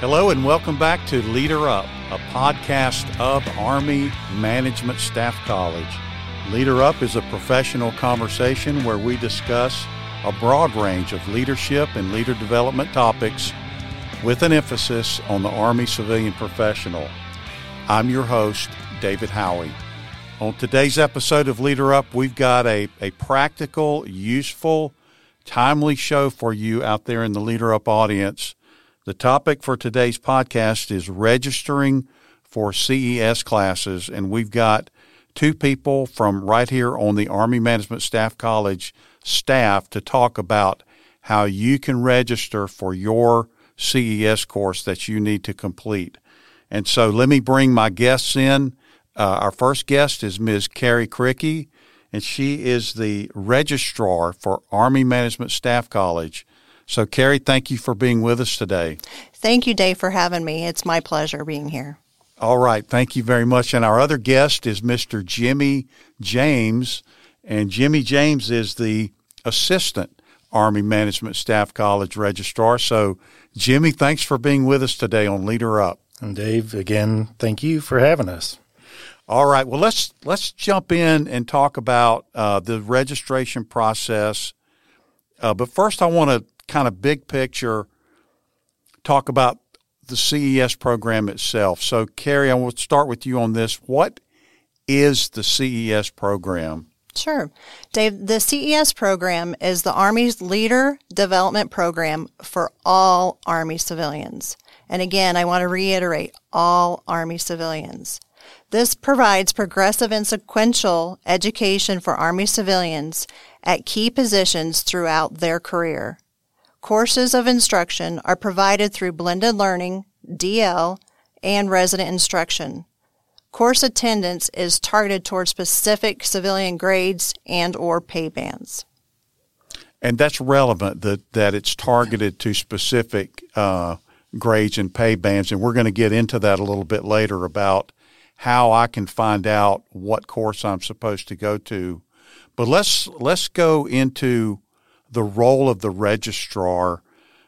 Hello and welcome back to Leader Up, a podcast of Army Management Staff College. Leader Up is a professional conversation where we discuss a broad range of leadership and leader development topics with an emphasis on the Army civilian professional. I'm your host, David Howie. On today's episode of Leader Up, we've got a, a practical, useful, timely show for you out there in the Leader Up audience. The topic for today's podcast is registering for CES classes, and we've got two people from right here on the Army Management Staff College staff to talk about how you can register for your CES course that you need to complete. And so let me bring my guests in. Uh, our first guest is Ms. Carrie Cricky, and she is the registrar for Army Management Staff College. So, Carrie, thank you for being with us today. Thank you, Dave, for having me. It's my pleasure being here. All right. Thank you very much. And our other guest is Mr. Jimmy James. And Jimmy James is the assistant Army Management Staff College registrar. So, Jimmy, thanks for being with us today on Leader Up. And Dave, again, thank you for having us. All right. Well, let's let's jump in and talk about uh, the registration process. Uh, but first, I want to kind of big picture talk about the CES program itself. So, Carrie, I will start with you on this. What is the CES program? Sure. Dave, the CES program is the Army's leader development program for all Army civilians. And again, I want to reiterate all Army civilians. This provides progressive and sequential education for Army civilians at key positions throughout their career. Courses of instruction are provided through blended learning, DL, and resident instruction. Course attendance is targeted toward specific civilian grades and or pay bands. And that's relevant that, that it's targeted to specific uh, grades and pay bands. And we're going to get into that a little bit later about how I can find out what course I'm supposed to go to. But let's let's go into the role of the registrar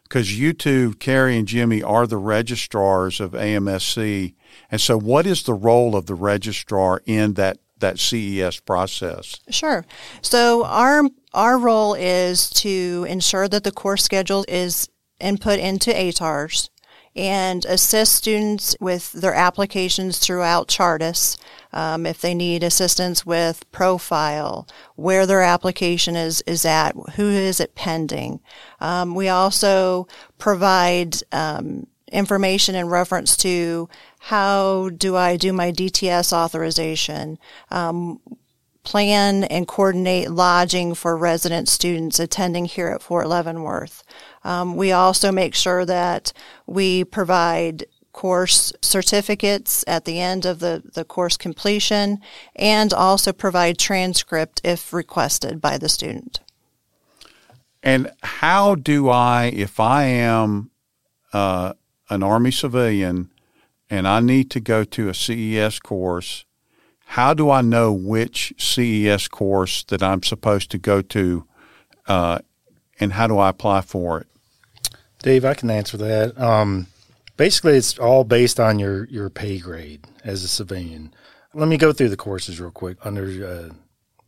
because you two, Carrie and Jimmy, are the registrars of AMSC. And so, what is the role of the registrar in that that CES process? Sure. So our our role is to ensure that the course schedule is input into ATRRS and assist students with their applications throughout CHRTAS. Um, if they need assistance with profile, where their application is, is at, who is it pending. Um, we also provide um, information in reference to how do I do my DTS authorization, um, plan and coordinate lodging for resident students attending here at Fort Leavenworth. Um, we also make sure that we provide course certificates at the end of the, the course completion and also provide transcript if requested by the student. And how do I, if I am uh, an Army civilian and I need to go to a CES course, how do I know which CES course that I'm supposed to go to uh, and how do I apply for it? Dave, I can answer that. Um, basically, it's all based on your, your pay grade as a civilian. Let me go through the courses real quick under uh,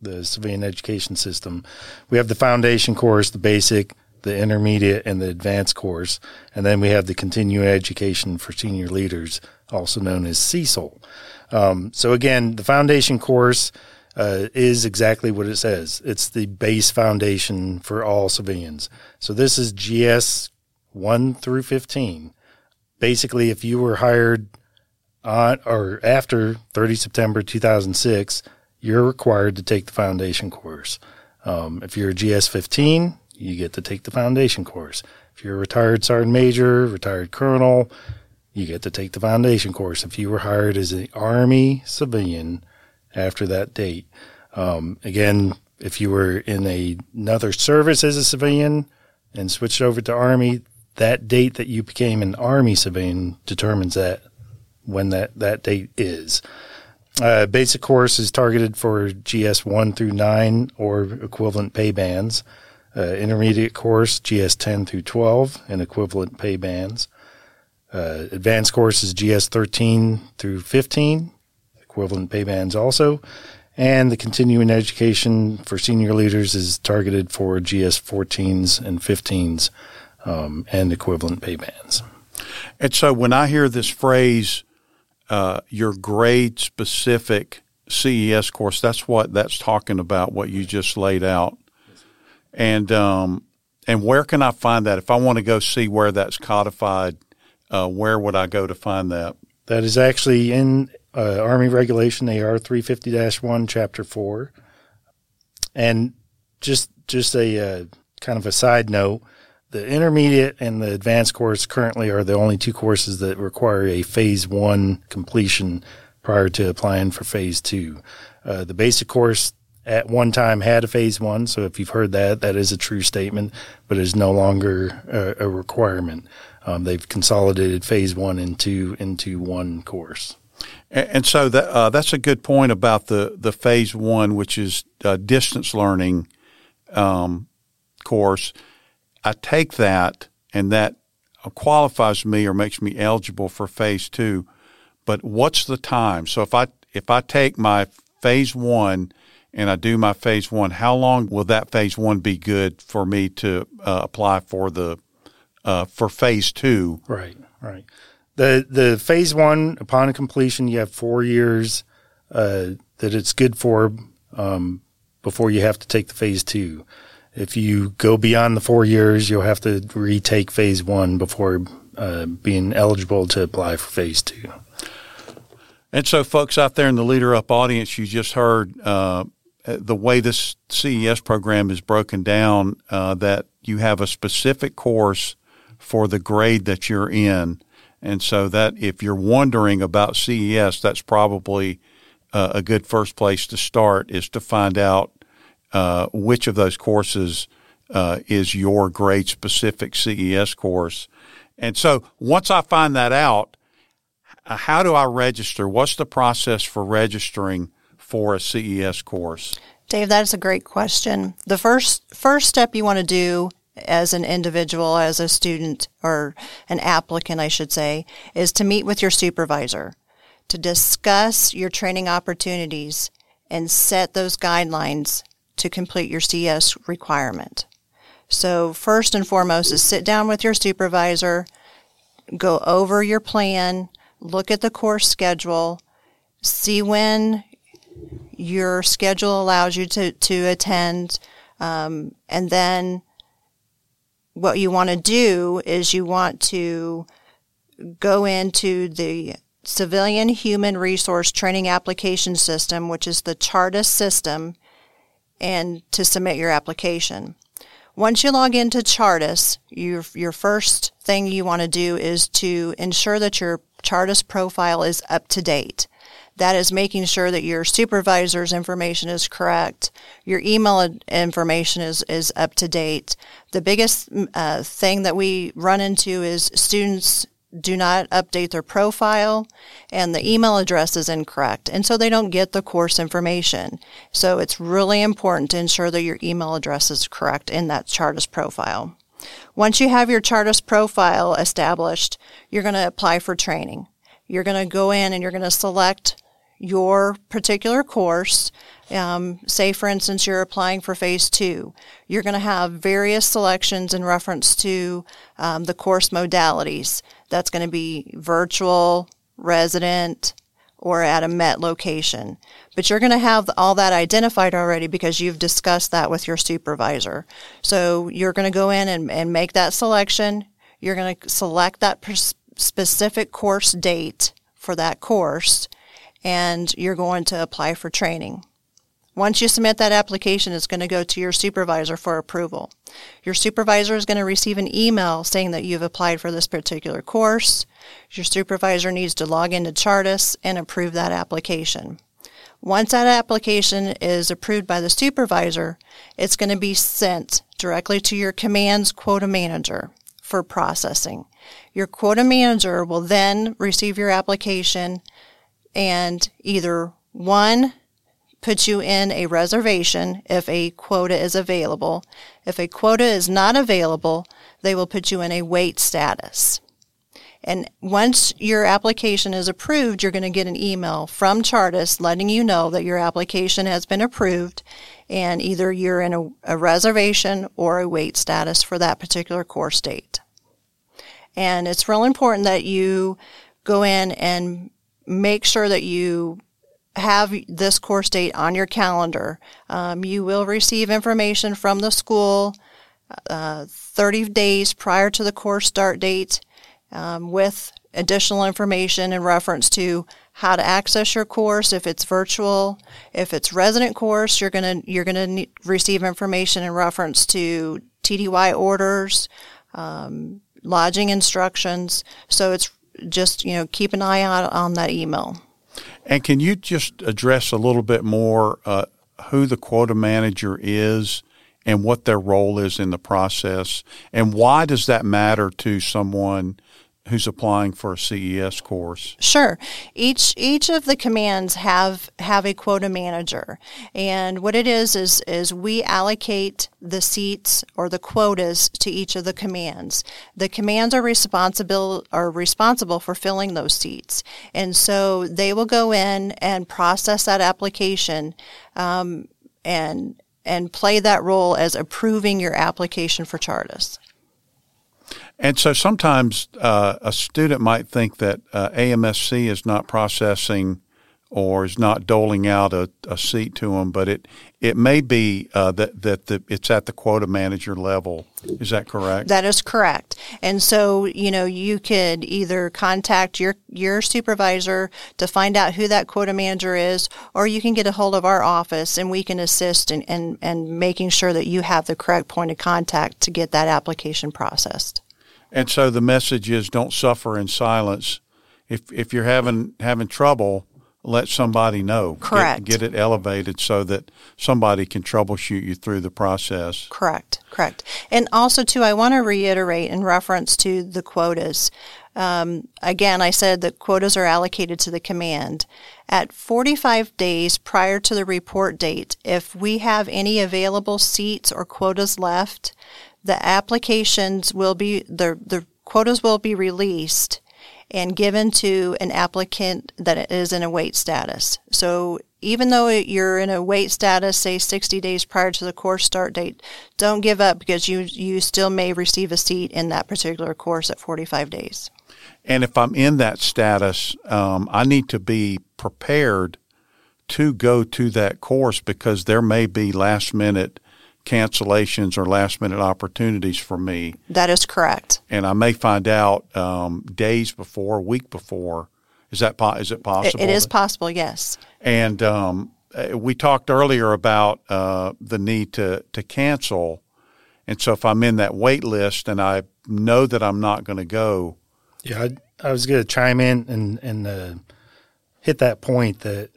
the civilian education system. We have the foundation course, the basic, the intermediate, and the advanced course. And then we have the continuing education for senior leaders, also known as CESL. Um, so, again, the foundation course uh, is exactly what it says it's the base foundation for all civilians. So, this is GS 1 through 15. Basically, if you were hired on or after 30 September 2006, you're required to take the foundation course. Um, if you're a GS 15, you get to take the foundation course. If you're a retired sergeant major, retired colonel, you get to take the foundation course. If you were hired as an Army civilian after that date, um, again, if you were in a, another service as a civilian and switched over to Army, that date that you became an Army civilian determines that when that, that date is. Uh, basic course is targeted for GS 1 through 9 or equivalent pay bands. Uh, intermediate course, GS 10 through 12 and equivalent pay bands. Uh, advanced course is GS 13 through 15, equivalent pay bands also. And the continuing education for senior leaders is targeted for GS 14s and 15s um, and equivalent pay bands. And so when I hear this phrase, uh, your grade specific CES course, that's what that's talking about, what you just laid out. And, um, and where can I find that? If I want to go see where that's codified, uh, where would I go to find that? That is actually in uh, Army Regulation AR 350 1, Chapter 4. And just, just a uh, kind of a side note the intermediate and the advanced course currently are the only two courses that require a phase one completion prior to applying for phase two. Uh, the basic course at one time had a phase one, so if you've heard that, that is a true statement, but is no longer a, a requirement. Um, they've consolidated phase one into into one course. And, and so that uh, that's a good point about the the phase one, which is uh, distance learning um, course I take that and that qualifies me or makes me eligible for phase two. But what's the time? So if I if I take my phase one and I do my phase one, how long will that phase one be good for me to uh, apply for the uh, for phase two? Right, right. The the phase one upon completion, you have four years uh, that it's good for um, before you have to take the phase two. If you go beyond the four years, you'll have to retake phase one before uh, being eligible to apply for phase two. And so, folks out there in the Leader Up audience, you just heard uh, the way this CES program is broken down uh, that you have a specific course for the grade that you're in. And so, that if you're wondering about CES, that's probably uh, a good first place to start is to find out uh, which of those courses uh, is your grade specific CES course. And so once I find that out, how do I register? What's the process for registering for a CES course? Dave, that is a great question. The first first step you want to do as an individual, as a student or an applicant, I should say, is to meet with your supervisor to discuss your training opportunities and set those guidelines to complete your CS requirement. So first and foremost is sit down with your supervisor, go over your plan, look at the course schedule, see when your schedule allows you to, to attend, um, and then what you want to do is you want to go into the Civilian Human Resource Training Application System, which is the CHRTAS system, and to submit your application. Once you log into CHRTAS, your, your first thing you want to do is to ensure that your CHRTAS profile is up to date. That is making sure that your supervisor's information is correct, your email information is, is up to date. The biggest uh, thing that we run into is students do not update their profile and the email address is incorrect. And so they don't get the course information. So it's really important to ensure that your email address is correct in that CHRTAS profile. Once you have your CHRTAS profile established, you're going to apply for training. You're going to go in and you're going to select your particular course. Um, say, for instance, you're applying for phase two. You're going to have various selections in reference to um, the course modalities. That's going to be virtual, resident, or at a MET location. But you're going to have all that identified already because you've discussed that with your supervisor. So you're going to go in and, and make that selection. You're going to select that specific course date for that course, and you're going to apply for training. Once you submit that application, it's going to go to your supervisor for approval. Your supervisor is going to receive an email saying that you've applied for this particular course. Your supervisor needs to log into CHRTAS and approve that application. Once that application is approved by the supervisor, it's going to be sent directly to your command's quota manager for processing. Your quota manager will then receive your application and either one, put you in a reservation if a quota is available. If a quota is not available, they will put you in a wait status. And once your application is approved, you're going to get an email from CHRTAS letting you know that your application has been approved and either you're in a, a reservation or a wait status for that particular course date. And it's real important that you go in and make sure that you have this course date on your calendar. Um, you will receive information from the school uh, 30 days prior to the course start date um, with additional information in reference to how to access your course if it's virtual if it's resident course you're going to you're going to receive information in reference to tdy orders um, lodging instructions so it's just you know keep an eye out on that email. And can you just address a little bit more uh, who the quota manager is and what their role is in the process, and why does that matter to someone who's applying for a CES course? Sure. Each each of the commands have have a quota manager. And what it is is is we allocate the seats or the quotas to each of the commands. The commands are responsible are responsible for filling those seats. And so they will go in and process that application um, and and play that role as approving your application for CHRTAS. And so sometimes uh, a student might think that uh, AMSC is not processing or is not doling out a, a seat to them, but it it may be uh, that that the, it's at the quota manager level. Is that correct? That is correct. And so you know you could either contact your your supervisor to find out who that quota manager is, or you can get a hold of our office and we can assist in, in making sure that you have the correct point of contact to get that application processed. And so the message is don't suffer in silence. If if you're having having trouble let somebody know. Correct. Get, get, it elevated so that somebody can troubleshoot you through the process. Correct. Correct. And also, too, I want to reiterate in reference to the quotas. Um, again, I said that quotas are allocated to the command. At 45 days prior to the report date, if we have any available seats or quotas left, the applications will be the the quotas will be released and given to an applicant that is in a wait status. So even though you're in a wait status, say 60 days prior to the course start date, don't give up because you, you still may receive a seat in that particular course at 45 days. And if I'm in that status, um, I need to be prepared to go to that course because there may be last minute cancellations or last minute opportunities for me. That is correct. And I may find out um, days before, a week before. Is that po- is it possible? it, it is possible, yes. And um, uh, we talked earlier about uh, the need to to cancel. And so if I'm in that wait list and I know that I'm not going to go, yeah, I, I was going to chime in and and uh, hit that point that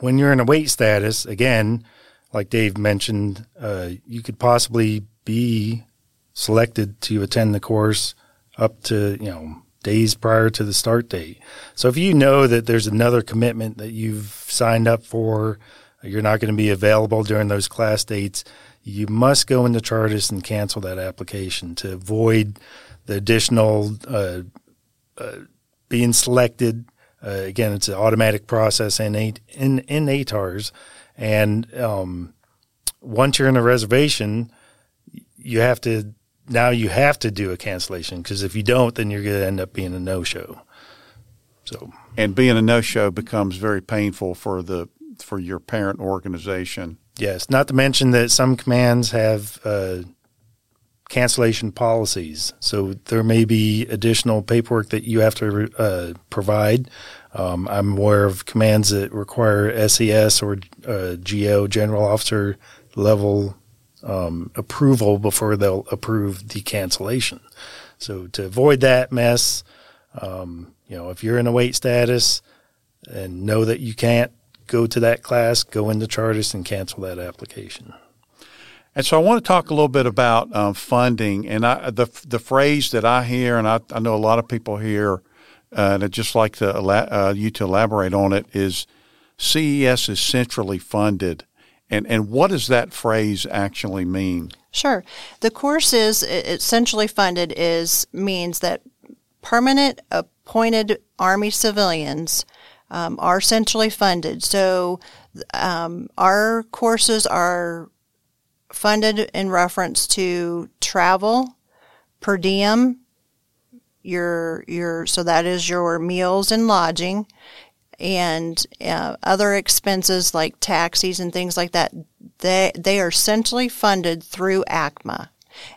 when you're in a wait status, again, like Dave mentioned, uh, you could possibly be selected to attend the course up to you know days prior to the start date. So if you know that there's another commitment that you've signed up for, you're not going to be available during those class dates, you must go into CHRTAS and cancel that application to avoid the additional uh, uh, being selected. Uh, again, it's an automatic process in in in ATRRS and um, once you're in a reservation, you have to now you have to do a cancellation because if you don't, then you're going to end up being a no show. So and being a no show becomes very painful for the for your parent organization. Yes, not to mention that some commands have uh, cancellation policies, so there may be additional paperwork that you have to uh, provide um, I'm aware of commands that require SES or uh, GO, general officer level um, approval before they'll approve the cancellation. So to avoid that mess, um, you know, if you're in a wait status and know that you can't go to that class, go into CHRTAS and cancel that application. And so I want to talk a little bit about um, funding. And I, the the phrase that I hear, and I, I know a lot of people hear uh, and I'd just like to, uh, you to elaborate on it, is CES is centrally funded. And, and what does that phrase actually mean? Sure. The course is essentially funded is means that permanent appointed Army civilians um, are centrally funded. So um, our courses are funded in reference to travel, per diem, your your so that is your meals and lodging, and uh, other expenses like taxis and things like that. They they are centrally funded through ACCMA,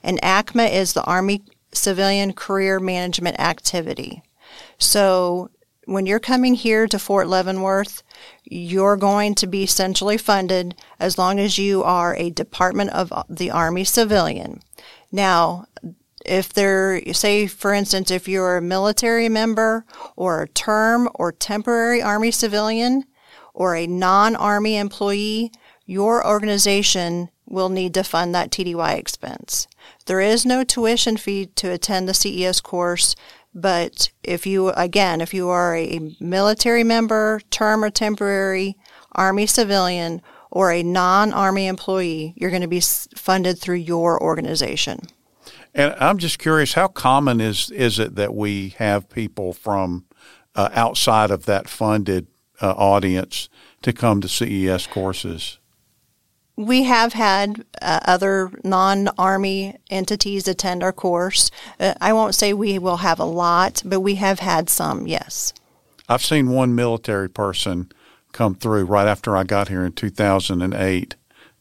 and ACCMA is the Army Civilian Career Management Activity. So when you're coming here to Fort Leavenworth, you're going to be centrally funded as long as you are a Department of the Army civilian. Now, if they're, say, for instance, if you're a military member or a term or temporary Army civilian or a non Army employee, your organization will need to fund that TDY expense. There is no tuition fee to attend the CES course. But if you, again, if you are a military member, term or temporary, Army civilian, or a non Army employee, you're going to be funded through your organization. And I'm just curious, how common is, is it that we have people from uh, outside of that funded uh, audience to come to CES courses? we have had uh, other non-army entities attend our course. Uh, I won't say we will have a lot, but we have had some. Yes. I've seen one military person come through right after I got here in 2008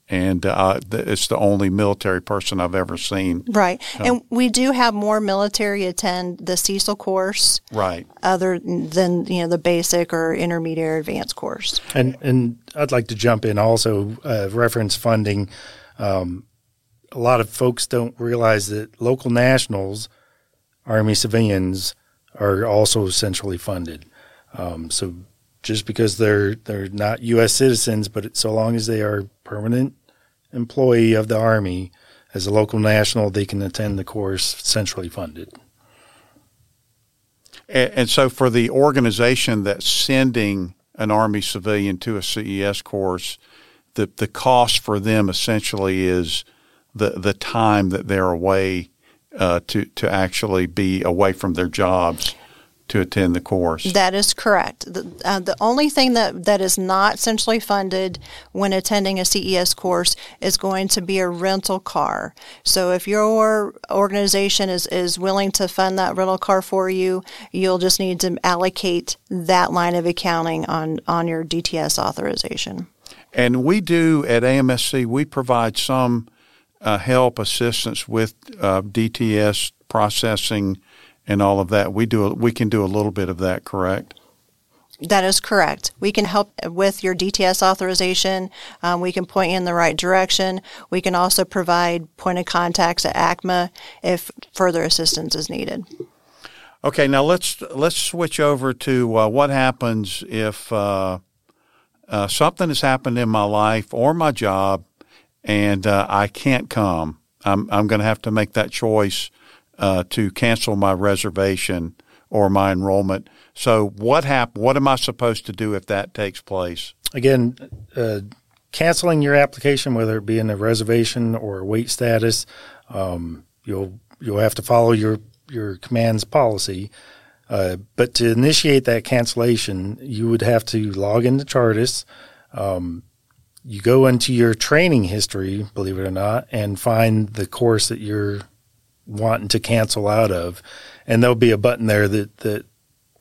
and uh, it's the only military person I've ever seen. Right, um, and we do have more military attend the CESL course, right? Other than you know the basic or intermediate advanced course. And and I'd like to jump in also uh, reference funding. Um, a lot of folks don't realize that local nationals, Army civilians, are also centrally funded. Um, so just because they're they're not U.S. citizens, but so long as they are permanent employee of the Army as a local national, they can attend the course centrally funded. And, and so, for the organization that's sending an Army civilian to a CES course, the the cost for them essentially is the the time that they're away uh, to to actually be away from their jobs to attend the course. That is correct. The, uh, the only thing that, that is not centrally funded when attending a CES course is going to be a rental car. So if your organization is, is willing to fund that rental car for you, you'll just need to allocate that line of accounting on, on your DTS authorization. And we do at AMSC, we provide some uh, help, assistance with uh, DTS processing and all of that. We do we can do a little bit of that, correct? That is correct. We can help with your DTS authorization. Um, we can point you in the right direction. We can also provide point of contacts at ACCMA if further assistance is needed. Okay, now let's let's switch over to uh, what happens if uh, uh, something has happened in my life or my job, and uh, I can't come. I'm I'm going to have to make that choice uh, to cancel my reservation or my enrollment. So what hap- What am I supposed to do if that takes place? Again, uh, canceling your application, whether it be in a reservation or a wait status, um, you'll you'll have to follow your your command's policy. Uh, but to initiate that cancellation, you would have to log into CHRTAS. Um, you go into your training history, believe it or not, and find the course that you're wanting to cancel out of, and there'll be a button there that that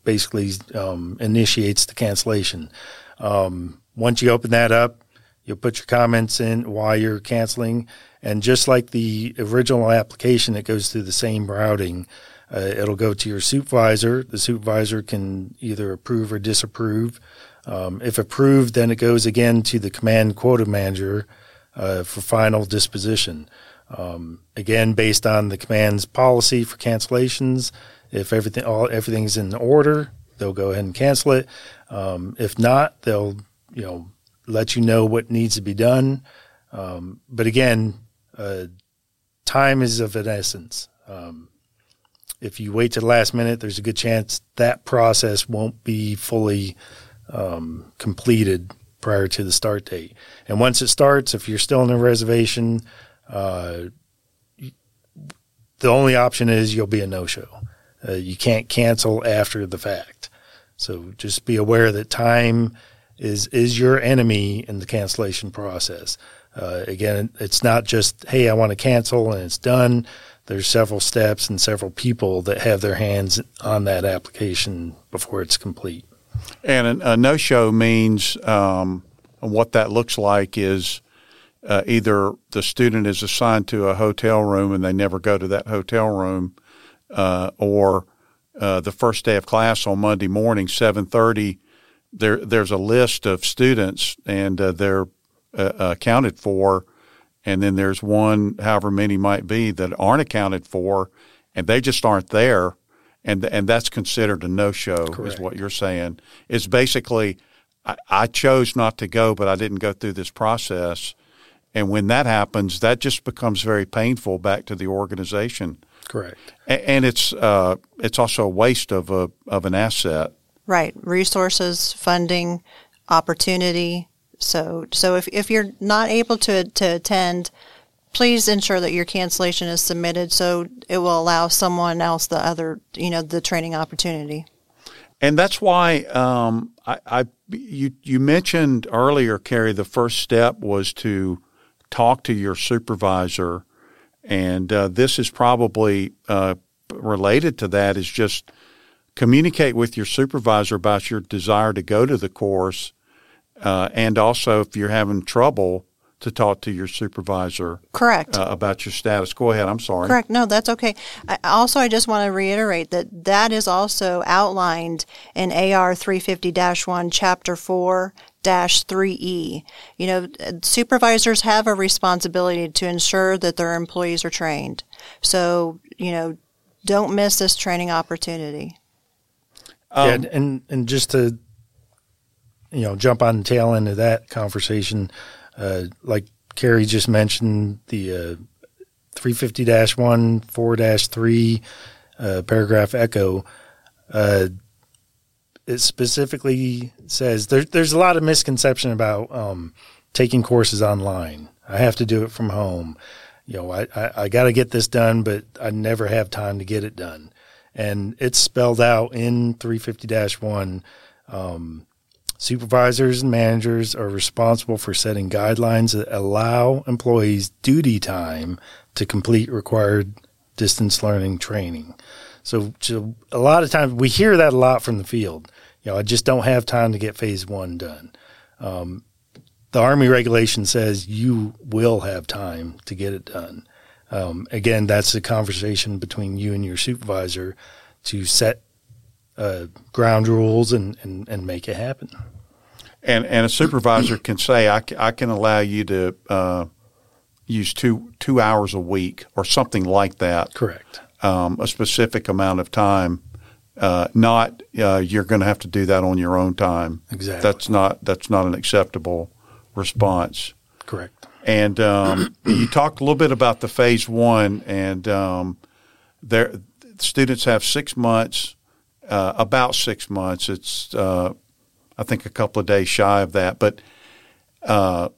basically um, initiates the cancellation. Um, once you open that up, you'll put your comments in why you're canceling, and just like the original application, it goes through the same routing. Uh, it'll go to your supervisor. The supervisor can either approve or disapprove. Um, if approved, then it goes again to the command quota manager uh, for final disposition. Um, again, based on the command's policy for cancellations, if everything all everything's in order, they'll go ahead and cancel it. Um, if not, they'll you know let you know what needs to be done. Um, but again, uh, time is of an essence. Um, if you wait to the last minute, there's a good chance that process won't be fully um, completed prior to the start date. And once it starts, if you're still in a reservation, uh, the only option is you'll be a no show. Uh, you can't cancel after the fact. So just be aware that time is is your enemy in the cancellation process. Uh, again, it's not just hey, I want to cancel and it's done. There's several steps and several people that have their hands on that application before it's complete. And a, a no show means um, what that looks like is uh, either the student is assigned to a hotel room and they never go to that hotel room, uh, or uh, the first day of class on Monday morning, seven thirty. There, there's a list of students, and uh, they're uh, accounted for, and then there's one, however many might be, that aren't accounted for, and they just aren't there, and and that's considered a no show. Is what you're saying? It's basically, I, I chose not to go, but I didn't go through this process and when that happens, that just becomes very painful back to the organization. Correct. And it's uh, it's also a waste of a of an asset. Right. Resources, funding, opportunity. So so if, if you're not able to to attend, please ensure that your cancellation is submitted so it will allow someone else the other you know the training opportunity. And that's why um, I, I you you mentioned earlier, Carrie. The first step was to talk to your supervisor. And uh, this is probably uh, related to that is just communicate with your supervisor about your desire to go to the course. Uh, and also, if you're having trouble, to talk to your supervisor. Correct. Uh, about your status. Go ahead. I'm sorry. Correct. No, that's okay. I, also, I just want to reiterate that that is also outlined in AR 350-1, Chapter 4, 3E. You know, supervisors have a responsibility to ensure that their employees are trained. So, you know, don't miss this training opportunity. Um, yeah, and and just to you know jump on the tail end of that conversation, uh, like Carrie just mentioned, the uh, 350-1, four dash three uh, paragraph echo. Uh, it specifically says there, there's a lot of misconception about um, taking courses online. I have to do it from home. You know, I, I, I got to get this done, but I never have time to get it done. And it's spelled out in 350 1. Um, supervisors and managers are responsible for setting guidelines that allow employees duty time to complete required distance learning training. So, so a lot of times we hear that a lot from the field you know, I just don't have time to get phase one done. Um, the Army regulation says you will have time to get it done. Um, again, that's a conversation between you and your supervisor to set uh, ground rules and, and, and make it happen. And and a supervisor can say, I, I can allow you to uh, use two two hours a week or something like that. Correct. Um, a specific amount of time uh, not uh, you're going to have to do that on your own time. Exactly. That's not that's not an acceptable response. Correct. And um, you talked a little bit about the phase one, and um, there students have six months, uh, about six months. It's uh, I think a couple of days shy of that, but uh,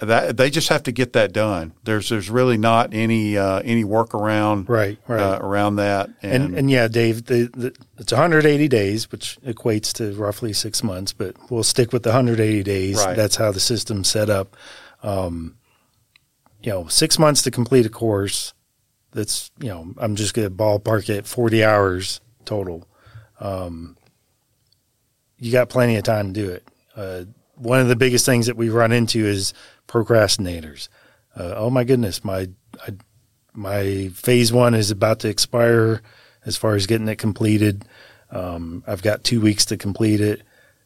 that they just have to get that done. There's there's really not any uh, any workaround right, right. Uh, around that. And, and, and yeah, Dave, the, the, it's 180 days, which equates to roughly six months. But we'll stick with the 180 days. Right. That's how the system's set up. Um, you know, six months to complete a course. That's you know, I'm just going to ballpark it 40 hours total. Um, you got plenty of time to do it. Uh, one of the biggest things that we run into is procrastinators. Uh, oh my goodness, my I, my phase one is about to expire as far as getting it completed. Um, I've got two weeks to complete it.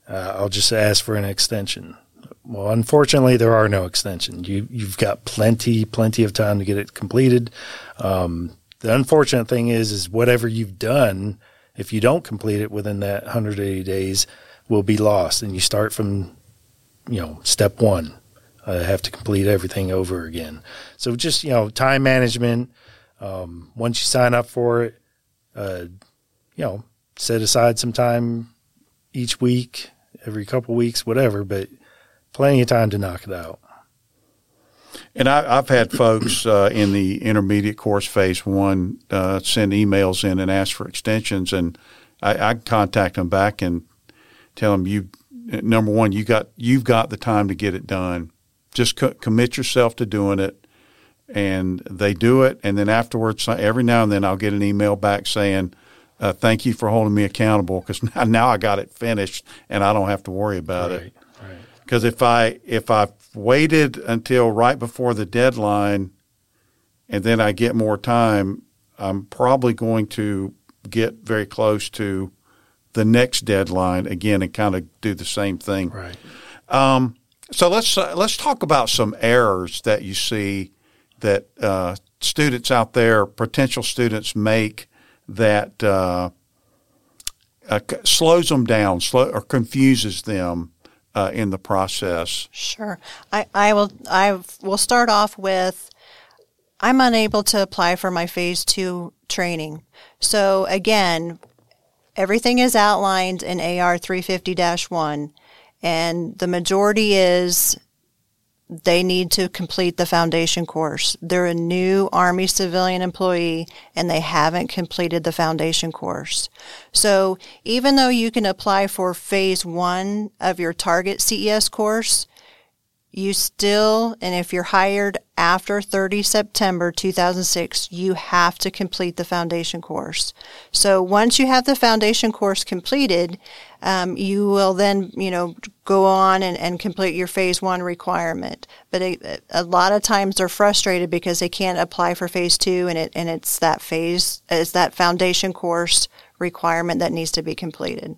Uh, I'll just ask for an extension. Well, unfortunately, there are no extensions. You you've got plenty plenty of time to get it completed. Um, the unfortunate thing is, is whatever you've done, if you don't complete it within that 180 days, will be lost, and you start from you know step one uh, have to complete everything over again. So just you know, time management. Um, once you sign up for it, uh, you know, set aside some time each week, every couple weeks, whatever. But plenty of time to knock it out. And I, have had folks uh, in the intermediate course phase one uh, send emails in and ask for extensions, and I, I contact them back and tell them you number one you got you've got the time to get it done. Just co- commit yourself to doing it, and they do it, and then afterwards, every now and then I'll get an email back saying. Uh, thank you for holding me accountable because now, now I got it finished and I don't have to worry about right, it. Right. Because if I if I waited until right before the deadline and then I get more time, I'm probably going to get very close to the next deadline again and kind of do the same thing. Right. Um, so let's uh, let's talk about some errors that you see that uh, students out there, potential students, make that uh, uh slows them down, slow, or confuses them uh, in the process? Sure. I, I will I will start off with I'm unable to apply for my phase two training. So again, everything is outlined in AR 350 1, and the majority is they need to complete the foundation course. They're a new Army civilian employee and they haven't completed the foundation course. So even though you can apply for phase one of your target CES course, you still, and if you're hired after 30 September 2006, you have to complete the foundation course. So once you have the foundation course completed, um, you will then, you know, go on and, and complete your phase one requirement. But a, a, lot of times they're frustrated because they can't apply for phase two, and it and it's that phase, it's that foundation course requirement that needs to be completed.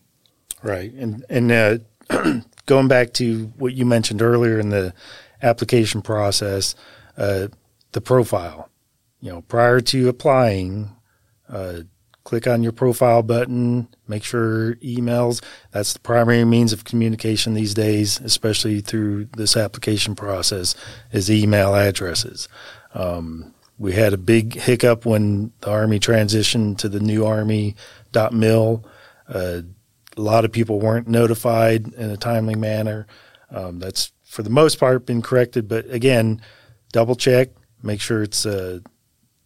Right, and and uh, going back to what you mentioned earlier in the application process, uh, the profile. You know, prior to applying, uh, click on your profile button, make sure emails, that's the primary means of communication these days, especially through this application process, is email addresses. Um, we had a big hiccup when the Army transitioned to the new Army.mil. Uh, a lot of people weren't notified in a timely manner. Um, that's for the most part been corrected, but again, double check, make sure it's uh,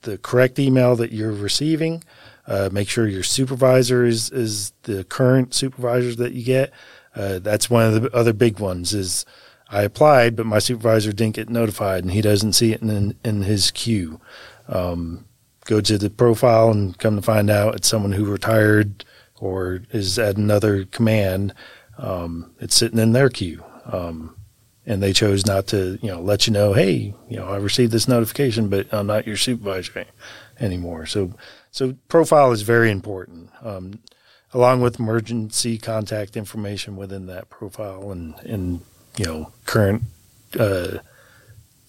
the correct email that you're receiving. Uh, make sure your supervisor is is the current supervisors that you get. Uh, that's one of the other big ones. Is I applied, but my supervisor didn't get notified, and he doesn't see it in in his queue. Um, go to the profile and come to find out it's someone who retired or is at another command, um, it's sitting in their queue. Um, and they chose not to, you know, let you know, hey, you know, I received this notification, but I'm not your supervisor anymore. So, so profile is very important, um, along with emergency contact information within that profile and, and you know, current uh,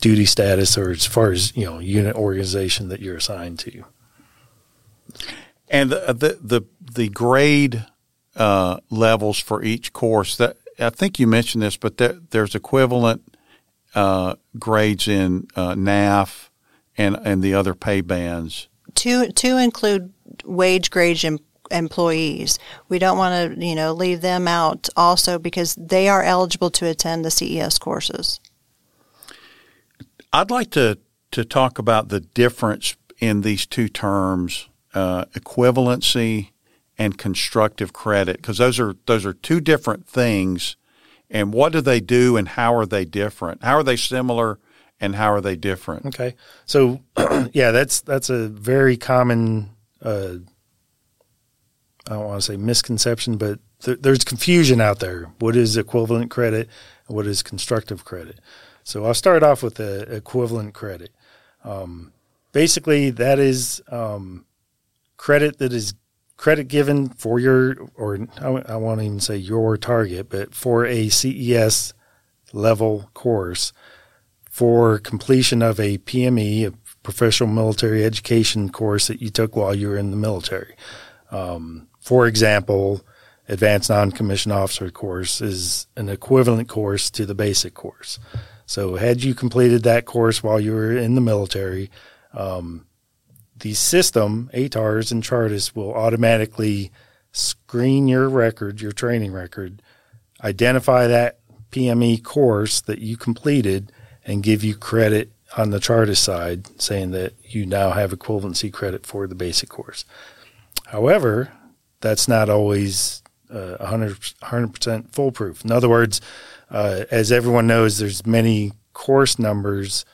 duty status or as far as you know, unit organization that you're assigned to. And the the the, the grade uh, levels for each course that I think you mentioned this, but there, there's equivalent uh, grades in uh, NAF and and the other pay bands. To to include wage grade em- employees, we don't want to you know leave them out also because they are eligible to attend the CES courses. I'd like to to talk about the difference in these two terms uh, equivalency and constructive credit because those are those are two different things. And what do they do, and how are they different? How are they similar, and how are they different? Okay, so yeah, that's that's a very common. Uh, I don't want to say misconception, but th- there's confusion out there. What is equivalent credit? What is constructive credit? So I'll start off with the equivalent credit. Um, basically, that is um, credit that is credit given for your, or I, won't even say your target, but for a CES level course for completion of a PME, a professional military education course that you took while you were in the military. Um, for example, advanced non-commissioned officer course is an equivalent course to the basic course. So had you completed that course while you were in the military, um, the system, ATRRS and CHRTAS, will automatically screen your record, your training record, identify that PME course that you completed, and give you credit on the CHRTAS side, saying that you now have equivalency credit for the basic course. However, that's not always uh, 100 percent foolproof. In other words, uh, as everyone knows, there's many course numbers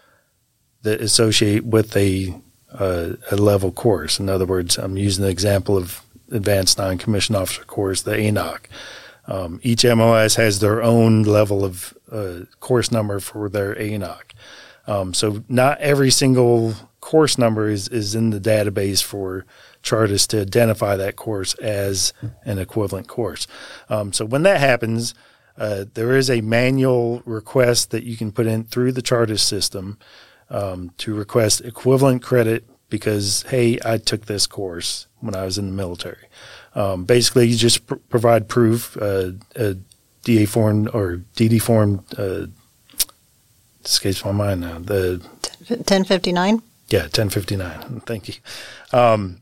that associate with a uh, a level course. In other words, I'm using the example of Advanced Non-Commissioned Officer course, the ANOC. Um, each MOS has their own level of uh, course number for their ANOC. Um, so not every single course number is, is in the database for CHRTAS to identify that course as an equivalent course. Um, so when that happens, uh, there is a manual request that you can put in through the CHRTAS system um, to request equivalent credit because, hey, I took this course when I was in the military. Um, basically, you just pr- provide proof, uh, a DA form or DD form, uh, escapes my mind now. The 1059? Yeah, 1059. Thank you. Um,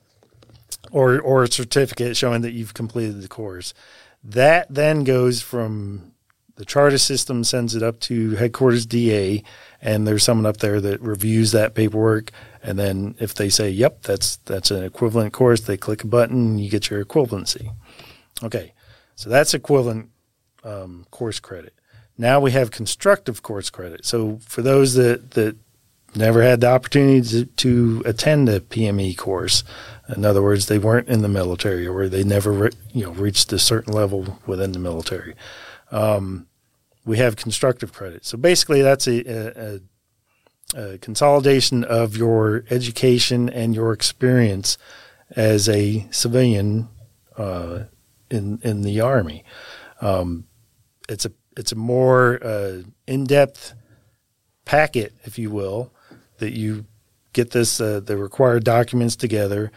or, or a certificate showing that you've completed the course. That then goes from the CHRTAS system sends it up to headquarters DA, and there's someone up there that reviews that paperwork. And then if they say, "Yep, that's that's an equivalent course," they click a button, you get your equivalency. Okay, so that's equivalent um, course credit. Now we have constructive course credit. So for those that that never had the opportunity to, to attend a PME course, in other words, they weren't in the military or they never re- you know reached a certain level within the military. Um, we have constructive credit. So basically, that's a, a, a, consolidation of your education and your experience as a civilian uh, in in the army. Um, it's a it's a more uh, in depth packet, if you will, that you get this uh, the required documents together.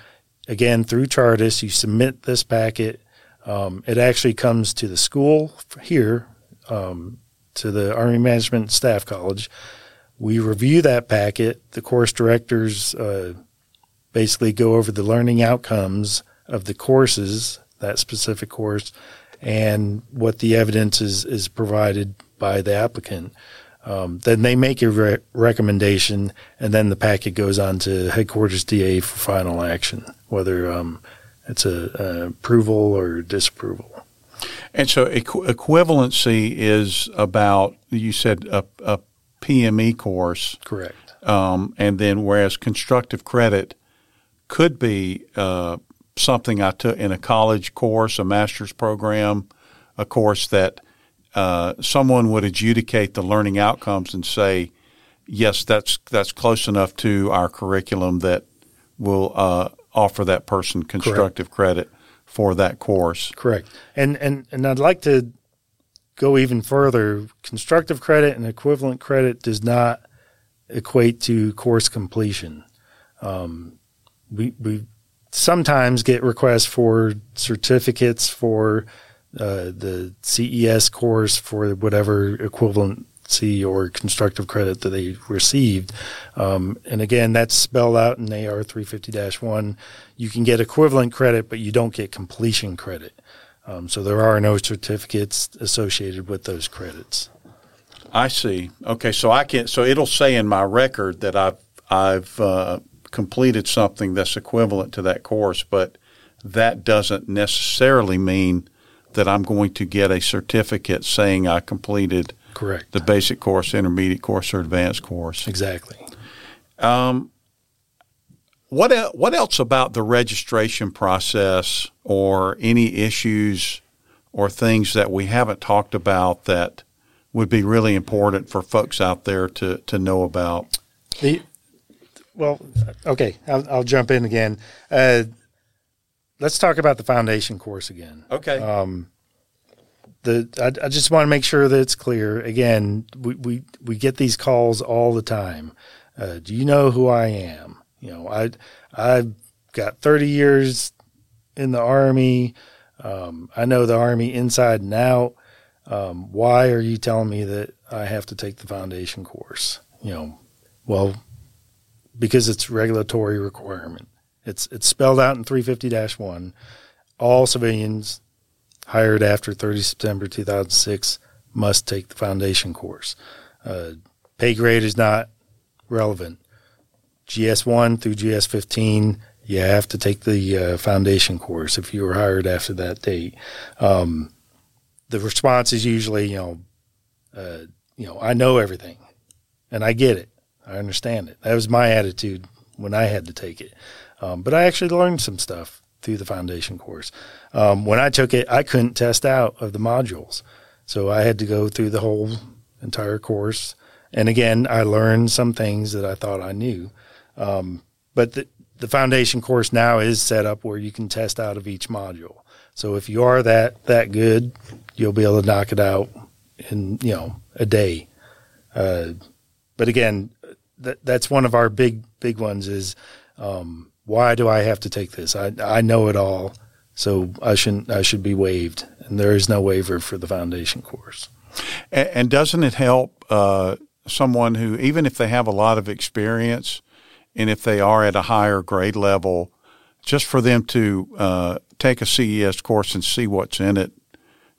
Again, through CHRTAS, you submit this packet. Um, it actually comes to the school here, um, to the Army Management Staff College. We review that packet. The course directors uh, basically go over the learning outcomes of the courses, that specific course, and what the evidence is, is provided by the applicant. Um, then they make a re- recommendation, and then the packet goes on to headquarters DA for final action, whether um, it's a, a, approval or disapproval. And so equ- equivalency is about you said a, a PME course, correct? Um, and then whereas constructive credit could be uh, something I took in a college course, a master's program, a course that uh, someone would adjudicate the learning outcomes and say, yes, that's that's close enough to our curriculum that will uh, offer that person constructive Correct. credit for that course. Correct. And and and I'd like to go even further. Constructive credit and equivalent credit does not equate to course completion. Um, we we sometimes get requests for certificates for uh, the CES course for whatever equivalency or constructive credit that they received. Um, and again, that's spelled out in AR 350 1. You can get equivalent credit, but you don't get completion credit. Um, so there are no certificates associated with those credits. I see. Okay, so I can. So it'll say in my record that I've I've uh, completed something that's equivalent to that course, but that doesn't necessarily mean that I'm going to get a certificate saying I completed correct the basic course, intermediate course, or advanced course. Exactly. Um, what el- what else about the registration process, or any issues, or things that we haven't talked about that would be really important for folks out there to to know about? The, well, okay, I'll, I'll jump in again. Uh, let's talk about the foundation course again. Okay. Um, the I, I just want to make sure that it's clear. Again, we we, we get these calls all the time. Uh, do you know who I am? You know, I I've got 30 years in the army. Um, I know the army inside and out. Um, why are you telling me that I have to take the foundation course? You know, well, because it's regulatory requirement. It's it's spelled out in 350-1. All civilians hired after 30 September 2006 must take the foundation course. Uh, pay grade is not relevant. GS1 through GS15, you have to take the uh, foundation course if you were hired after that date. Um, the response is usually, you know, uh, you know, I know everything, and I get it. I understand it. That was my attitude when I had to take it. Um, but I actually learned some stuff through the foundation course. Um, when I took it, I couldn't test out of the modules, so I had to go through the whole entire course. And again, I learned some things that I thought I knew. Um, but the, the foundation course now is set up where you can test out of each module. So if you are that that good, you'll be able to knock it out in you know a day. Uh, but again, that that's one of our big big ones is um, why do I have to take this? I I know it all, so I shouldn't I should be waived, and there is no waiver for the foundation course. And, and doesn't it help uh, someone who even if they have a lot of experience, and if they are at a higher grade level, just for them to uh, take a CES course and see what's in it,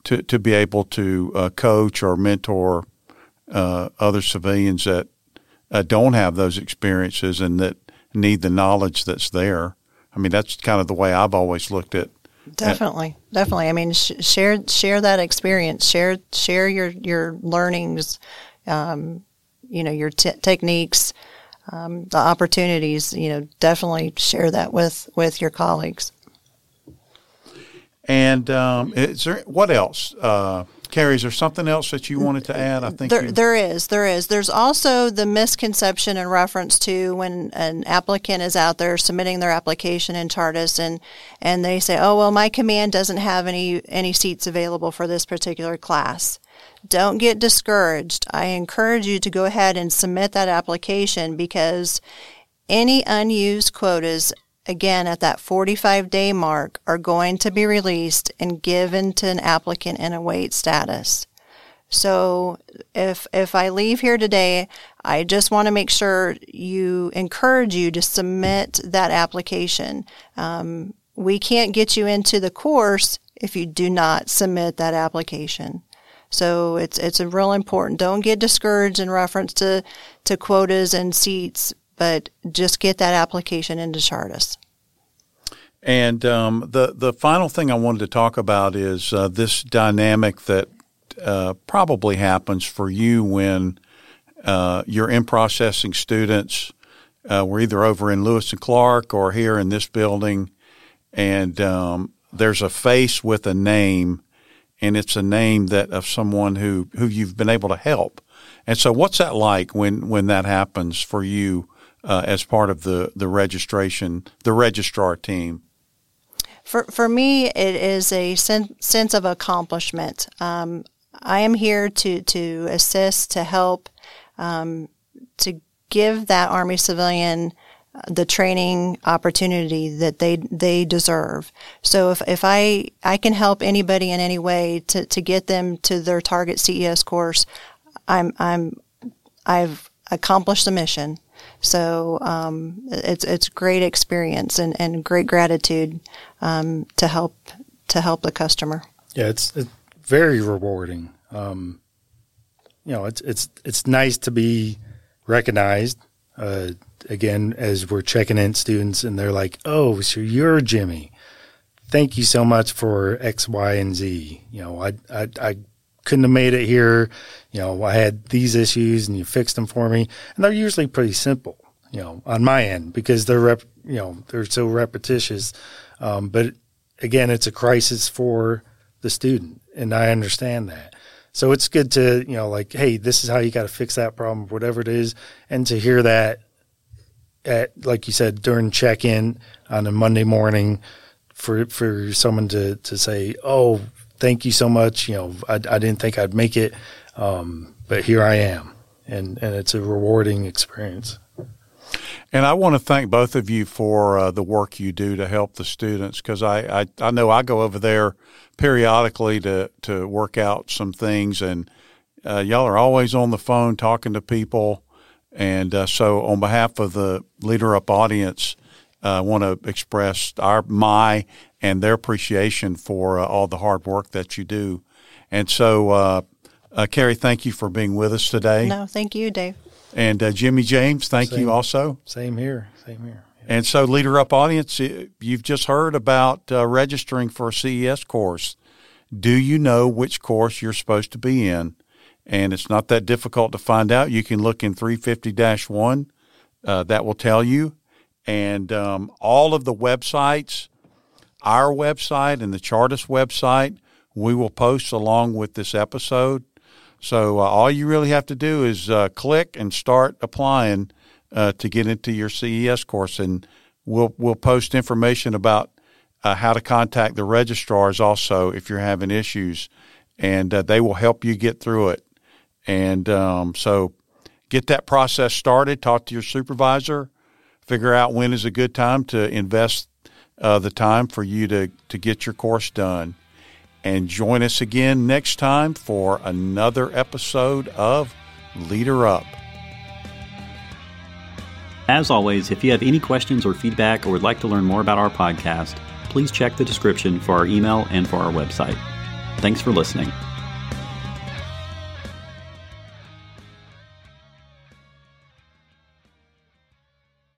to to be able to uh, coach or mentor uh, other civilians that uh, don't have those experiences and that need the knowledge that's there. I mean, that's kind of the way I've always looked at. Definitely, at, definitely. I mean, sh- share share that experience. Share share your your learnings. Um, you know your t- techniques um, the opportunities, you know, definitely share that with with your colleagues. And um, is there what else? Uh, Carrie, is there something else that you wanted to add? I think there, you... there is. There is. There's also the misconception in reference to when an applicant is out there submitting their application in CHRTAS, and and they say, "Oh well, my command doesn't have any any seats available for this particular class." Don't get discouraged. I encourage you to go ahead and submit that application because any unused quotas, again, at that 45 day mark, are going to be released and given to an applicant in a wait status. So if if I leave here today, I just want to make sure you encourage you to submit that application. Um, we can't get you into the course if you do not submit that application. So it's it's a real important. Don't get discouraged in reference to to quotas and seats, but just get that application into CHRTAS. And um, the the final thing I wanted to talk about is uh, this dynamic that uh, probably happens for you when uh, you're in processing students. Uh, we're either over in Lewis and Clark or here in this building, and um, there's a face with a name and it's a name that of someone who who you've been able to help. And so, what's that like when when that happens for you uh, as part of the the registration, the registrar team? For for me, it is a sen- sense of accomplishment. Um, I am here to to assist, to help, um, to give that Army civilian the training opportunity that they they deserve. So if, if I I can help anybody in any way to, to get them to their target CES course, I'm I'm I've accomplished the mission. So um, it's it's great experience and, and great gratitude um, to help to help the customer. Yeah, it's, it's very rewarding. Um, you know, it's it's it's nice to be recognized. Uh, again as we're checking in students and they're like, "Oh, so you're Jimmy. Thank you so much for X, Y, and Z. You know, I I, I couldn't have made it here. You know, I had these issues and you fixed them for me. And they're usually pretty simple, you know, on my end because they're rep, you know, they're so repetitious. Um, but again, it's a crisis for the student, and I understand that. So it's good to, you know, like, hey, this is how you got to fix that problem, whatever it is, and to hear that at like you said during check in on a Monday morning for for someone to to say, "Oh, thank you so much." You know, I, I didn't think I'd make it, um, but here I am, and and it's a rewarding experience. And I want to thank both of you for uh, the work you do to help the students because I, I, I know I go over there periodically to to work out some things, and uh, y'all are always on the phone talking to people and uh, so, on behalf of the Leader Up audience, uh, I want to express our my and their appreciation for uh, all the hard work that you do. And so, uh, uh, Carrie, thank you for being with us today. No, thank you, Dave. And uh, Jimmy James, thank Same. you also. Same here. Same here. And so, Leader Up audience, you've just heard about uh, registering for a CES course. Do you know which course you're supposed to be in? And it's not that difficult to find out. You can look in 350 1, uh, that will tell you. And um, all of the websites, our website and the CHRTAS website, we will post along with this episode. So uh, all you really have to do is uh, click and start applying uh, to get into your CES course, and we'll we'll post information about uh, how to contact the registrars also if you're having issues, and uh, they will help you get through it. And um, so, get that process started. Talk to your supervisor. Figure out when is a good time to invest uh, the time for you to to get your course done. And join us again next time for another episode of Leader Up. As always, if you have any questions or feedback or would like to learn more about our podcast, please check the description for our email and for our website. Thanks for listening.